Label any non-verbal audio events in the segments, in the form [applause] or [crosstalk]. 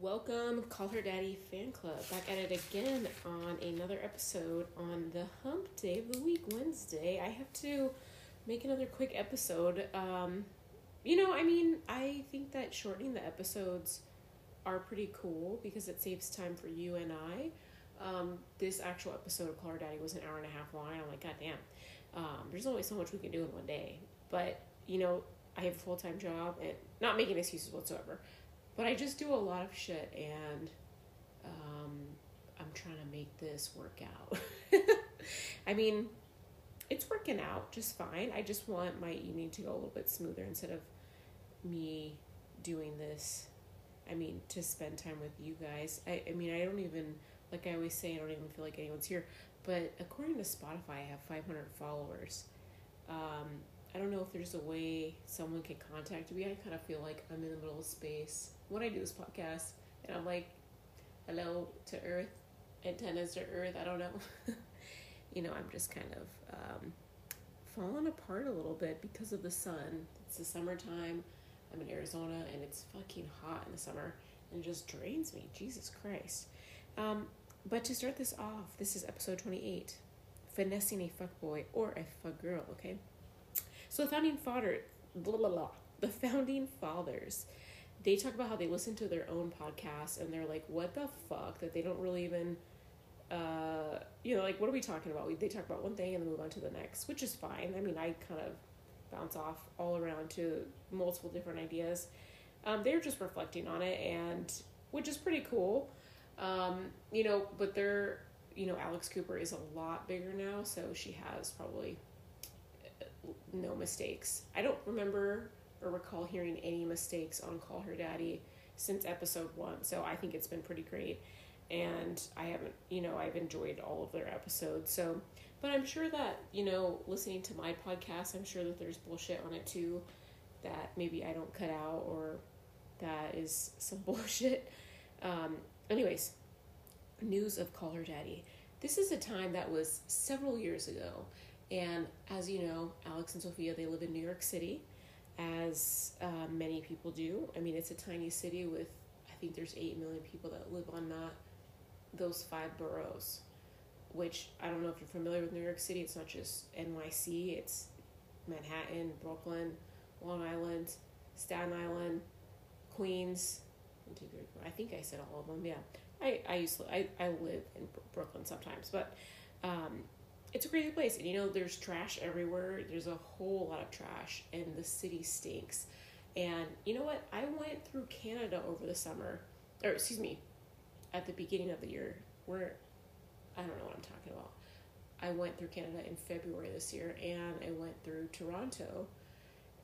Welcome, Call Her Daddy Fan Club. Back at it again on another episode on the hump day of the week, Wednesday. I have to make another quick episode. Um, you know, I mean, I think that shortening the episodes are pretty cool because it saves time for you and I. Um, this actual episode of Call Her Daddy was an hour and a half long. I'm like, God damn. Um, there's only so much we can do in one day. But, you know, I have a full time job and not making excuses whatsoever but I just do a lot of shit and um, I'm trying to make this work out. [laughs] I mean, it's working out just fine. I just want my evening to go a little bit smoother instead of me doing this. I mean, to spend time with you guys. I, I mean, I don't even, like I always say, I don't even feel like anyone's here. But according to Spotify, I have 500 followers. Um, I don't know if there's a way someone can contact me. I kind of feel like I'm in the middle of space when I do this podcast, and I'm like, hello to Earth, antennas to Earth. I don't know. [laughs] you know, I'm just kind of um, falling apart a little bit because of the sun. It's the summertime. I'm in Arizona, and it's fucking hot in the summer, and it just drains me. Jesus Christ. Um, but to start this off, this is episode 28 Finessing a Fuckboy or a Fuck Girl, okay? So the founding father, blah, blah, blah, the founding fathers they talk about how they listen to their own podcast and they're like, what the fuck? That they don't really even, uh, you know, like, what are we talking about? We, they talk about one thing and then move on to the next, which is fine. I mean, I kind of bounce off all around to multiple different ideas. Um, they're just reflecting on it, and which is pretty cool. Um, you know, but they're, you know, Alex Cooper is a lot bigger now, so she has probably uh, no mistakes. I don't remember or recall hearing any mistakes on Call Her Daddy since episode one. So I think it's been pretty great. And I haven't, you know, I've enjoyed all of their episodes. So, but I'm sure that, you know, listening to my podcast, I'm sure that there's bullshit on it too that maybe I don't cut out or that is some [laughs] bullshit. Um, anyways, news of Call Her Daddy. This is a time that was several years ago. And as you know, Alex and Sophia, they live in New York City as uh, many people do. I mean, it's a tiny city with, I think there's 8 million people that live on that, those five boroughs, which I don't know if you're familiar with New York City. It's not just NYC, it's Manhattan, Brooklyn, Long Island, Staten Island, Queens. I think I said all of them. Yeah. I, I used to, I, I live in Brooklyn sometimes, but um, it's a crazy place. And you know, there's trash everywhere. There's a whole lot of trash, and the city stinks. And you know what? I went through Canada over the summer, or excuse me, at the beginning of the year. Where I don't know what I'm talking about. I went through Canada in February this year, and I went through Toronto,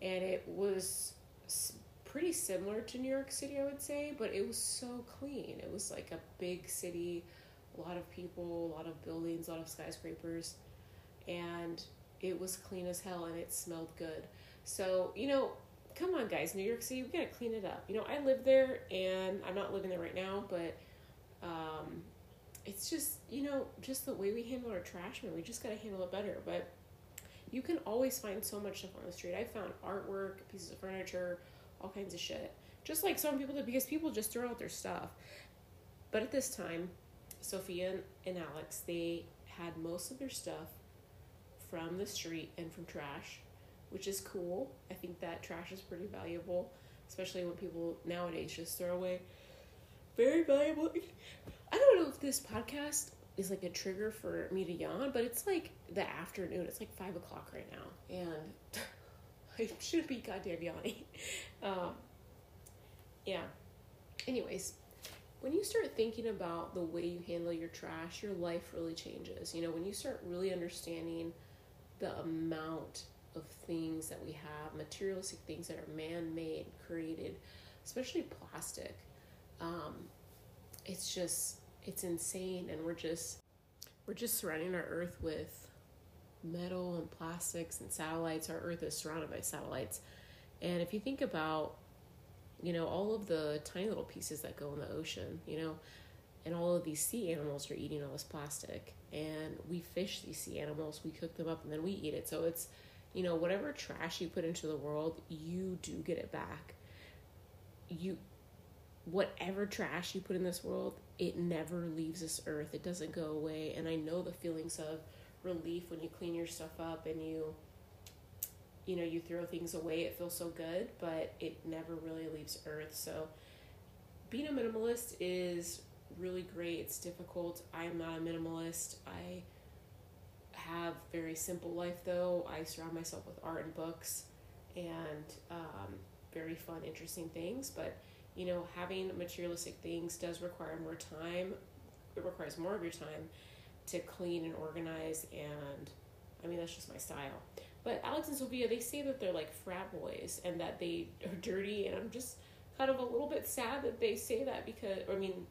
and it was pretty similar to New York City, I would say, but it was so clean. It was like a big city a lot of people, a lot of buildings, a lot of skyscrapers, and it was clean as hell and it smelled good. So, you know, come on, guys, New York City, we gotta clean it up. You know, I live there and I'm not living there right now, but um, it's just, you know, just the way we handle our trash, man, we just gotta handle it better. But you can always find so much stuff on the street. I found artwork, pieces of furniture, all kinds of shit. Just like some people do, because people just throw out their stuff. But at this time, Sophia and Alex, they had most of their stuff from the street and from trash, which is cool. I think that trash is pretty valuable, especially when people nowadays just throw away very valuable. [laughs] I don't know if this podcast is like a trigger for me to yawn, but it's like the afternoon. It's like five o'clock right now, and [laughs] I should be goddamn yawning. [laughs] Um, yeah. Anyways, when you start thinking about the way you handle your trash, your life really changes. You know, when you start really understanding the amount of things that we have, materialistic things that are man made, created, especially plastic, um, it's just, it's insane. And we're just, we're just surrounding our earth with metal and plastics and satellites. Our earth is surrounded by satellites. And if you think about you know, all of the tiny little pieces that go in the ocean, you know, and all of these sea animals are eating all this plastic. And we fish these sea animals, we cook them up, and then we eat it. So it's, you know, whatever trash you put into the world, you do get it back. You, whatever trash you put in this world, it never leaves this earth. It doesn't go away. And I know the feelings of relief when you clean your stuff up and you you know, you throw things away, it feels so good, but it never really leaves earth. So being a minimalist is really great. It's difficult. I am not a minimalist. I have very simple life though. I surround myself with art and books and um, very fun, interesting things. But you know, having materialistic things does require more time. It requires more of your time to clean and organize and I mean that's just my style. But Alex and Sophia, they say that they're like frat boys and that they are dirty and I'm just kind of a little bit sad that they say that because I mean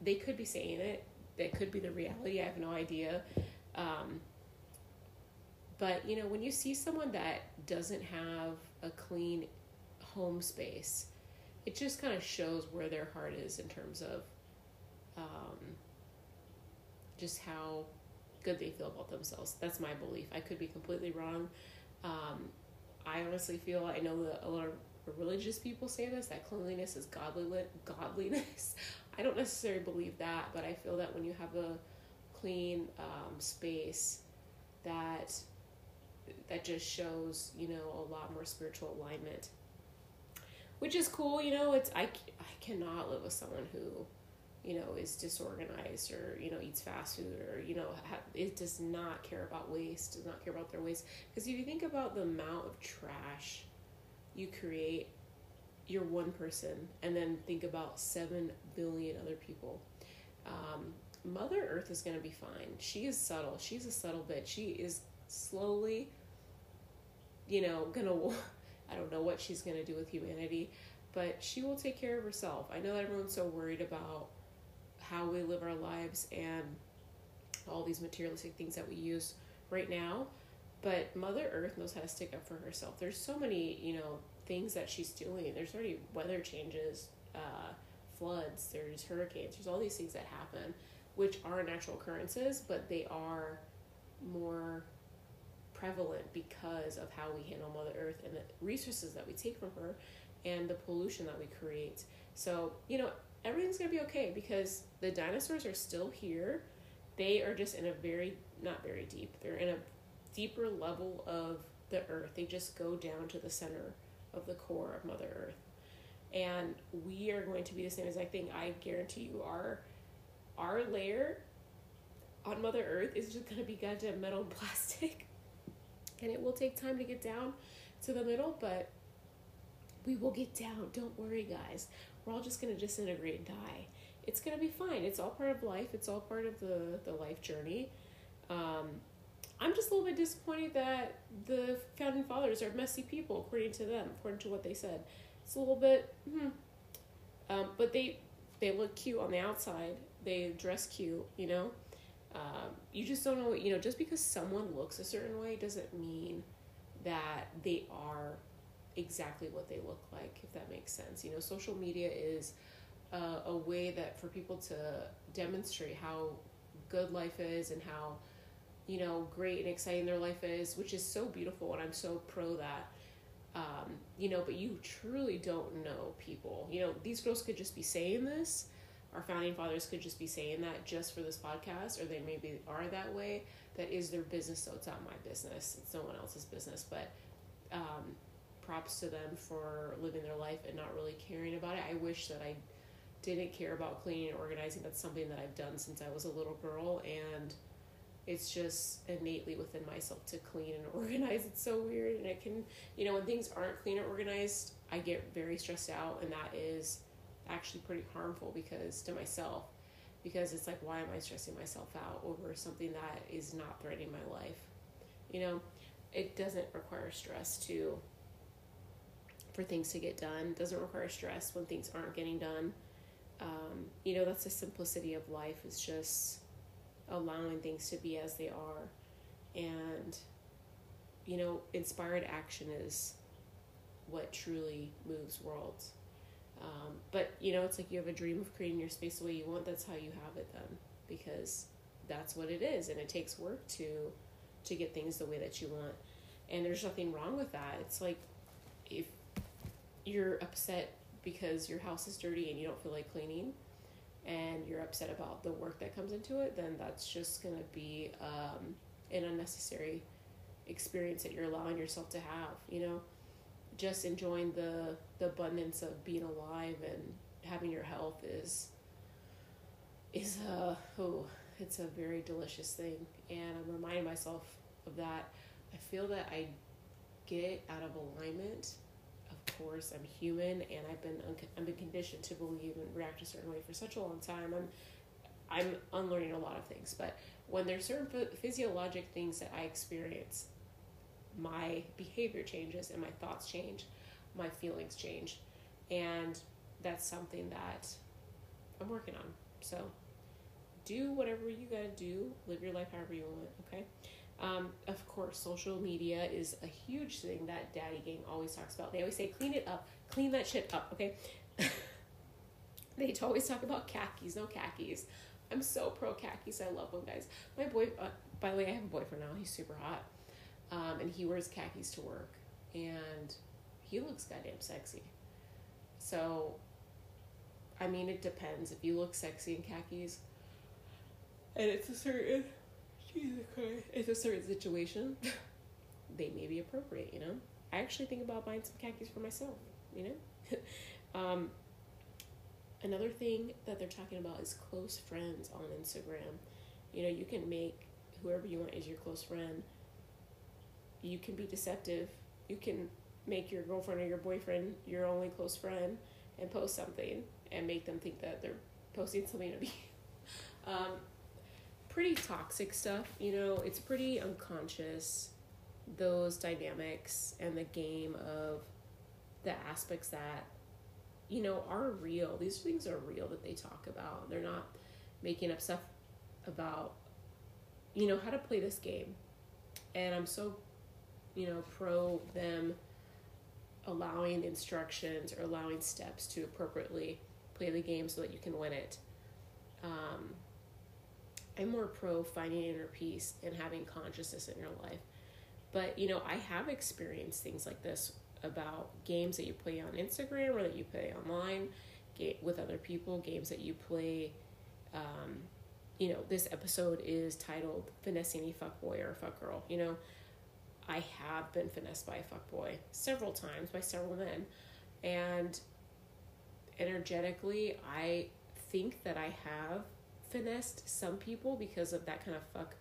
they could be saying it. That could be the reality. I have no idea. Um, but you know, when you see someone that doesn't have a clean home space, it just kind of shows where their heart is in terms of um, just how good they feel about themselves. That's my belief. I could be completely wrong. Um, I honestly feel I know that a lot of religious people say this that cleanliness is godly godliness. [laughs] I don't necessarily believe that, but I feel that when you have a clean um, space, that that just shows you know a lot more spiritual alignment, which is cool. You know, it's I I cannot live with someone who you know is disorganized or you know eats fast food or you know ha- it does not care about waste does not care about their waste. Because if you think about the amount of trash you create you're one person. And then think about 7 billion other people. Um, mother earth is going to be fine. She is subtle. She's a subtle bitch. She is slowly you know gonna [laughs] i don't know what she's gonna do with humanity but she will take care of herself. I know that everyone's so worried about how we live our lives and all these materialistic things that we use right now. But mother earth knows how to stick up for herself. There's so many you know things that she's doing. There's already weather changes uh, floods there's hurricanes there's all these things that happen which are natural occurrences but they are more prevalent because of how we handle mother earth and the resources that we take from her and the pollution that we create. So you know everything's going to be okay because the dinosaurs are still here they are just in a very not very deep they're in a deeper level of the earth. They just go down to the center of the core of Mother Earth. And we are going to be the same exact thing. I guarantee you our our layer on Mother Earth is just gonna be goddamn metal and plastic. [laughs] And it will take time to get down to the middle, but we will get down. Don't worry, guys. We're all just gonna disintegrate and die. It's gonna be fine. It's all part of life. It's all part of the the life journey. Um, I'm just a little bit disappointed that the founding fathers are messy people, according to them, according to what they said. It's a little bit, hmm. Um, but they they look cute on the outside. They dress cute, you know. Um, you just don't know, you know. Just because someone looks a certain way doesn't mean that they are exactly what they look like. If that makes sense, you know. Social media is uh, a way that for people to demonstrate how good life is and how you know, great and exciting their life is, which is so beautiful, and I'm so pro that. Um, you know, but you truly don't know people. You know, these girls could just be saying this. Our founding fathers could just be saying that just for this podcast, or they maybe are that way. That is their business, so it's not my business. It's no one else's business. But um, props to them for living their life and not really caring about it. I wish that I didn't care about cleaning and organizing. That's something that I've done since I was a little girl, and it's just innately within myself to clean and [laughs] organize. It's so weird. And it can, you know, when things aren't clean or organized, I get very stressed out. And that is actually pretty harmful because to myself, because it's like, why am I stressing myself out over something that is not threatening my life? You know, it doesn't require stress to, for things to get done. It doesn't require stress when things aren't getting done. Um, you know, that's the simplicity of life is just allowing things to be as they are. And, you know, inspired action is what truly moves worlds. Um, but, you know, it's like you have a dream of creating your space the way you want, that's how you have it then. Because that's what it is. And it takes work to to get things the way that you want. And there's nothing wrong with that. It's like if you're upset because your house is dirty and you don't feel like cleaning and you're upset about the work that comes into it, then that's just going to be um, an unnecessary experience that you're allowing yourself to have, you know? Just enjoying the, the abundance of being alive and having your health is is a oh it's a very delicious thing and i'm reminding myself of that i feel that i get out of alignment course i'm human and i've been i've been conditioned to believe and react a certain way for such a long time. I'm i'm unlearning a lot of things but when there's certain physiologic things that i experience my behavior changes and my thoughts change my feelings change and that's something that i'm working on. So do whatever you gotta do, live your life however you want, okay? Um, of course, social media is a huge thing that Daddy Gang always talks about. They always say, clean it up, clean that shit up, okay? [laughs] they always talk about khakis, no khakis. I'm so pro khakis. I love them, guys. My boy, uh, by the way, I have a boyfriend now. He's super hot, um, and he wears khakis to work, and he looks goddamn sexy. So, I mean, it depends. If you look sexy in khakis, and it's a certain Jesus Christ, it's a certain situation, [laughs] they may be appropriate, you know. I actually think about buying some khakis for myself, you know. [laughs] um, another thing that they're talking about is close friends on Instagram. You know, you can make whoever you want as your close friend. You can be deceptive. You can make your girlfriend or your boyfriend your only close friend and post something and make them think that they're posting something to be. [laughs] Um, pretty toxic stuff, you know, it's pretty unconscious, those dynamics and the game of the aspects that, you know, are real. These things are real that they talk about. They're not making up stuff about, you know, how to play this game. And I'm so, you know, pro them allowing instructions or allowing steps to appropriately play the game so that you can win it. Um, I'm more pro finding inner peace and having consciousness in your life. But, you know, I have experienced things like this about games that you play on Instagram or that you play online with other people, games that you play. Um, you know, this episode is titled Finessing a Fuckboy or Fuckgirl. You know, I have been finessed by a fuckboy several times by several men. And energetically, I think that I have finessed some people because of that kind of fuck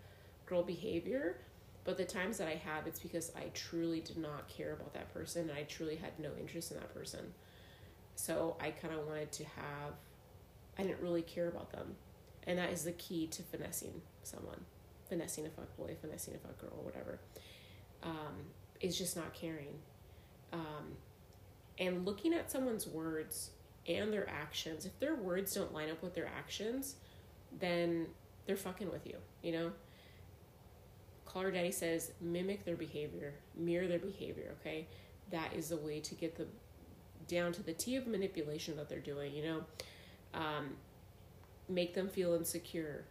girl behavior. But the times that I have, it's because I truly did not care about that person. and I truly had no interest in that person. So I kind of wanted to have, I didn't really care about them. And that is the key to finessing someone. Finessing a fuck boy, finessing a fuck girl, whatever. Um, is just not caring. Um, and looking at someone's words and their actions, if their words don't line up with their actions, then they're fucking with you, you know? Call Her Daddy says mimic their behavior, mirror their behavior, okay? That is the way to get the down to the T of manipulation that they're doing, you know? Um, make them feel insecure,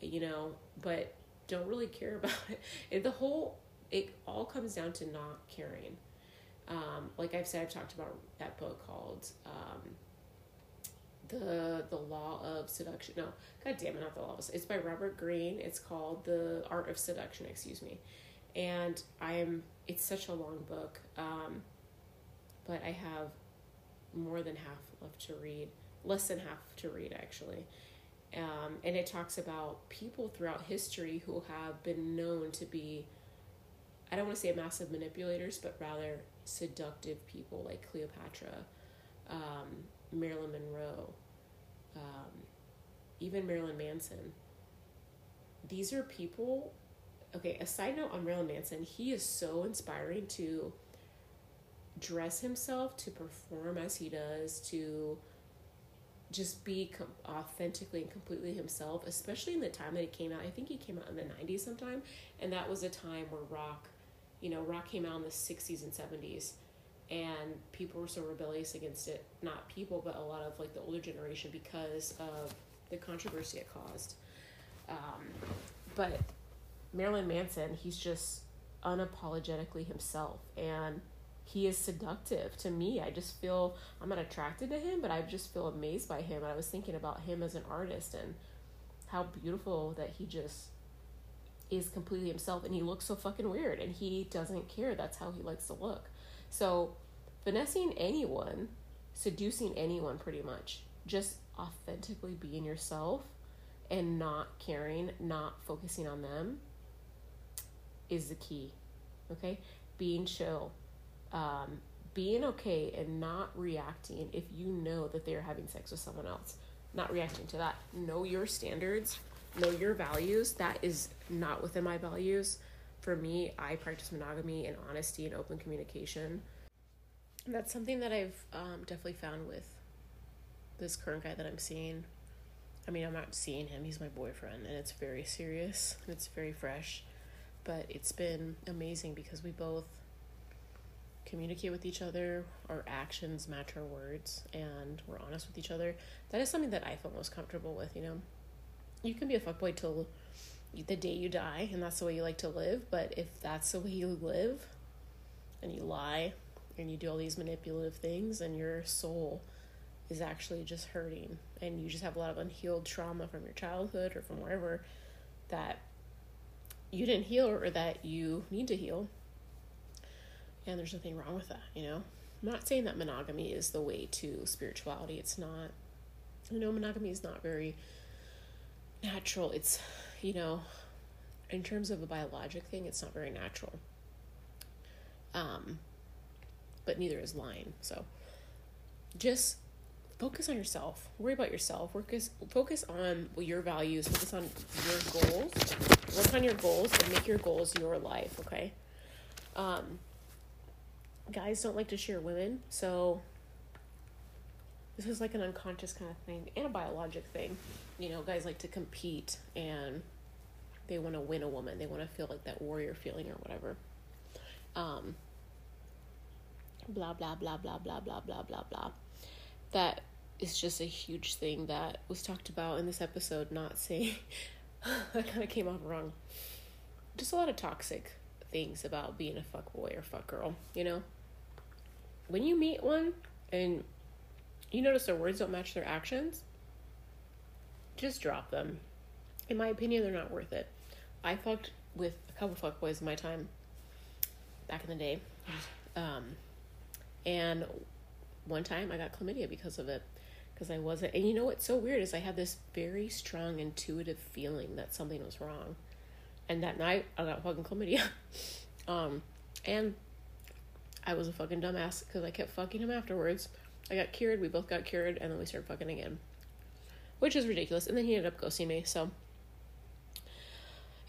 you know, but don't really care [laughs] about it. it the whole, it all comes down to not caring. Um, like I've said, I've talked about that book called um, the the law of seduction. No, god damn it, not the law of. It's by Robert Greene. It's called the art of seduction. Excuse me, and I'm. It's such a long book, um, but I have more than half left to read. Less than half to read actually. Um, and it talks about people throughout history who have been known to be I don't want to say massive manipulators, but rather seductive people like Cleopatra, um, Marilyn Monroe, um, even Marilyn Manson. These are people. Okay, a side note on Marilyn Manson, he is so inspiring to dress himself, to perform as he does, to just be com- authentically and completely himself, especially in the time that he came out. I think he came out in the 90s sometime, and that was a time where rock, you know, rock came out in the 60s and 70s and people were so rebellious against it not people but a lot of like the older generation because of the controversy it caused um, but marilyn manson he's just unapologetically himself and he is seductive to me. I just feel I'm not attracted to him, but I just feel amazed by him. And I was thinking about him as an artist and how beautiful that he just is completely himself and he looks so fucking weird and he doesn't care. That's how he likes to look. So, finessing anyone, seducing anyone pretty much, just authentically being yourself and not caring, not focusing on them is the key. Okay? Being chill, um, being okay and not reacting if you know that they are having sex with someone else. Not reacting to that. Know your standards, know your values. That is not within my values. For me, I practice monogamy and honesty and open communication. And that's something that I've um, definitely found with this current guy that I'm seeing. I mean, I'm not seeing him, he's my boyfriend, and it's very serious and it's very fresh. But it's been amazing because we both communicate with each other, our actions match our words, and we're honest with each other. That is something that I feel most comfortable with, you know. You can be a fuckboy till the day you die, and that's the way you like to live, but if that's the way you live, and you lie, and you do all these manipulative things, and your soul is actually just hurting, and you just have a lot of unhealed trauma from your childhood or from wherever that you didn't heal or that you need to heal and there's nothing wrong with that, you know? I'm not saying that monogamy is the way to spirituality. It's not. You know, monogamy is not very natural. It's, you know, in terms of a biologic thing, it's not very natural. Um, but neither is lying. So just focus on yourself. Worry about yourself. Focus focus on your values. Focus on your goals. Work on your goals and make your goals your life. Okay. Um, guys don't like to share women, so this is like an unconscious kind of thing and a biologic thing. You know, guys like to compete and they want to win a woman. They want to feel like that warrior feeling or whatever. Um, blah blah blah blah blah blah blah blah blah. That is just a huge thing that was talked about in this episode. Not saying [laughs] I kind of came off wrong. Just a lot of toxic things about being a fuck boy or fuck girl. You know when you meet one and you notice their words don't match their actions, just drop them. In my opinion, they're not worth it. I fucked with a couple fuckboys in my time back in the day. Um, and one time I got chlamydia because of it. Because I wasn't, and you know what's so weird is I had this very strong intuitive feeling that something was wrong. And that night I got fucking chlamydia. [laughs] um, and I was a fucking dumbass because I kept fucking him afterwards. I got cured, we both got cured, and then we started fucking again. Which is ridiculous. And then he ended up ghosting me, so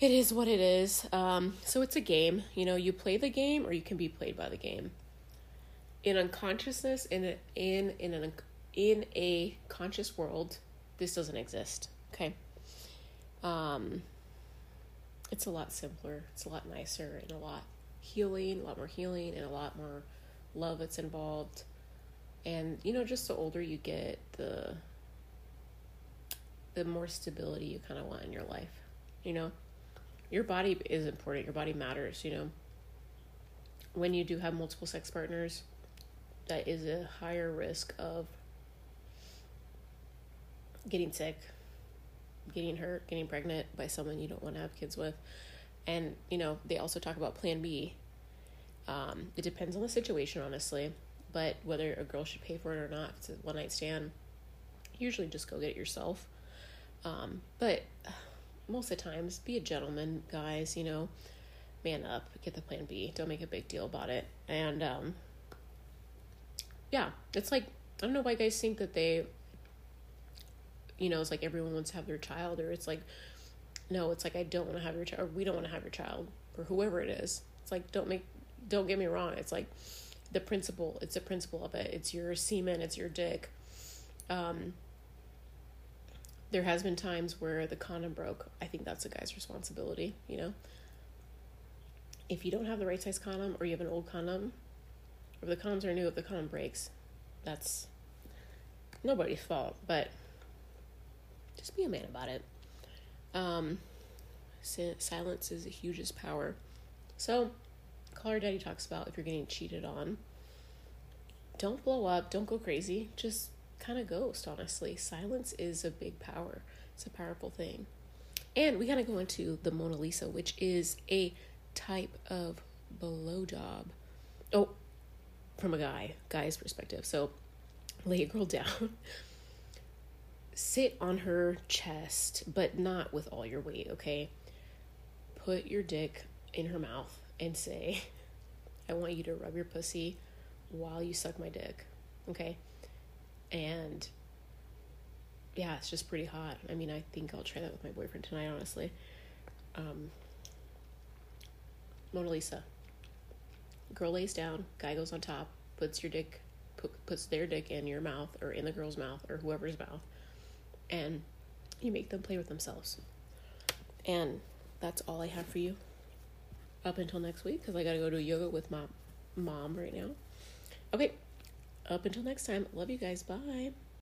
it is what it is. Um, so it's a game. You know, you play the game or you can be played by the game. In unconsciousness, in a, in in an in a conscious world, this doesn't exist. Okay. Um, it's a lot simpler. It's a lot nicer and a lot healing, a lot more healing, and a lot more love that's involved. And you know, just the older you get, the the more stability you kind of want in your life. You know, your body is important. Your body matters. You know, when you do have multiple sex partners, that is a higher risk of getting sick, getting hurt, getting pregnant by someone you don't want to have kids with and you know they also talk about plan b um, it depends on the situation honestly but whether a girl should pay for it or not if it's a one night stand usually just go get it yourself um, but most of the times be a gentleman guys you know man up get the plan b don't make a big deal about it and um, yeah it's like i don't know why guys think that they you know it's like everyone wants to have their child or it's like no, it's like I don't want to have your child, or we don't want to have your child, or whoever it is. It's like don't make, don't get me wrong. It's like the principle. It's a principle of it. It's your semen. It's your dick. Um, there has been times where the condom broke. I think that's a guy's responsibility. You know, if you don't have the right size condom, or you have an old condom, or the condoms are new, if the condom breaks, that's nobody's fault. But just be a man about it. Um, silence is the hugest power. So, Call Her Daddy talks about if you're getting cheated on, don't blow up, don't go crazy, just kind of ghost, honestly. Silence is a big power, it's a powerful thing. And we gotta go into the Mona Lisa, which is a type of blowjob. Oh, from a guy, guy's perspective. So lay a girl [laughs] down, sit on her chest, but not with all your weight, okay? Put your dick in her mouth and say, [laughs] I want you to rub your pussy while you suck my dick, okay? And yeah, it's just pretty hot. I mean, I think I'll try that with my boyfriend tonight, honestly. Um, Mona Lisa. Girl lays down, guy goes on top, puts your dick, put, puts their dick in your mouth or in the girl's mouth or whoever's mouth, and you make them play with themselves. And that's all I have for you up until next week because I got to go to yoga with my mom right now. Okay, up until next time, love you guys. Bye.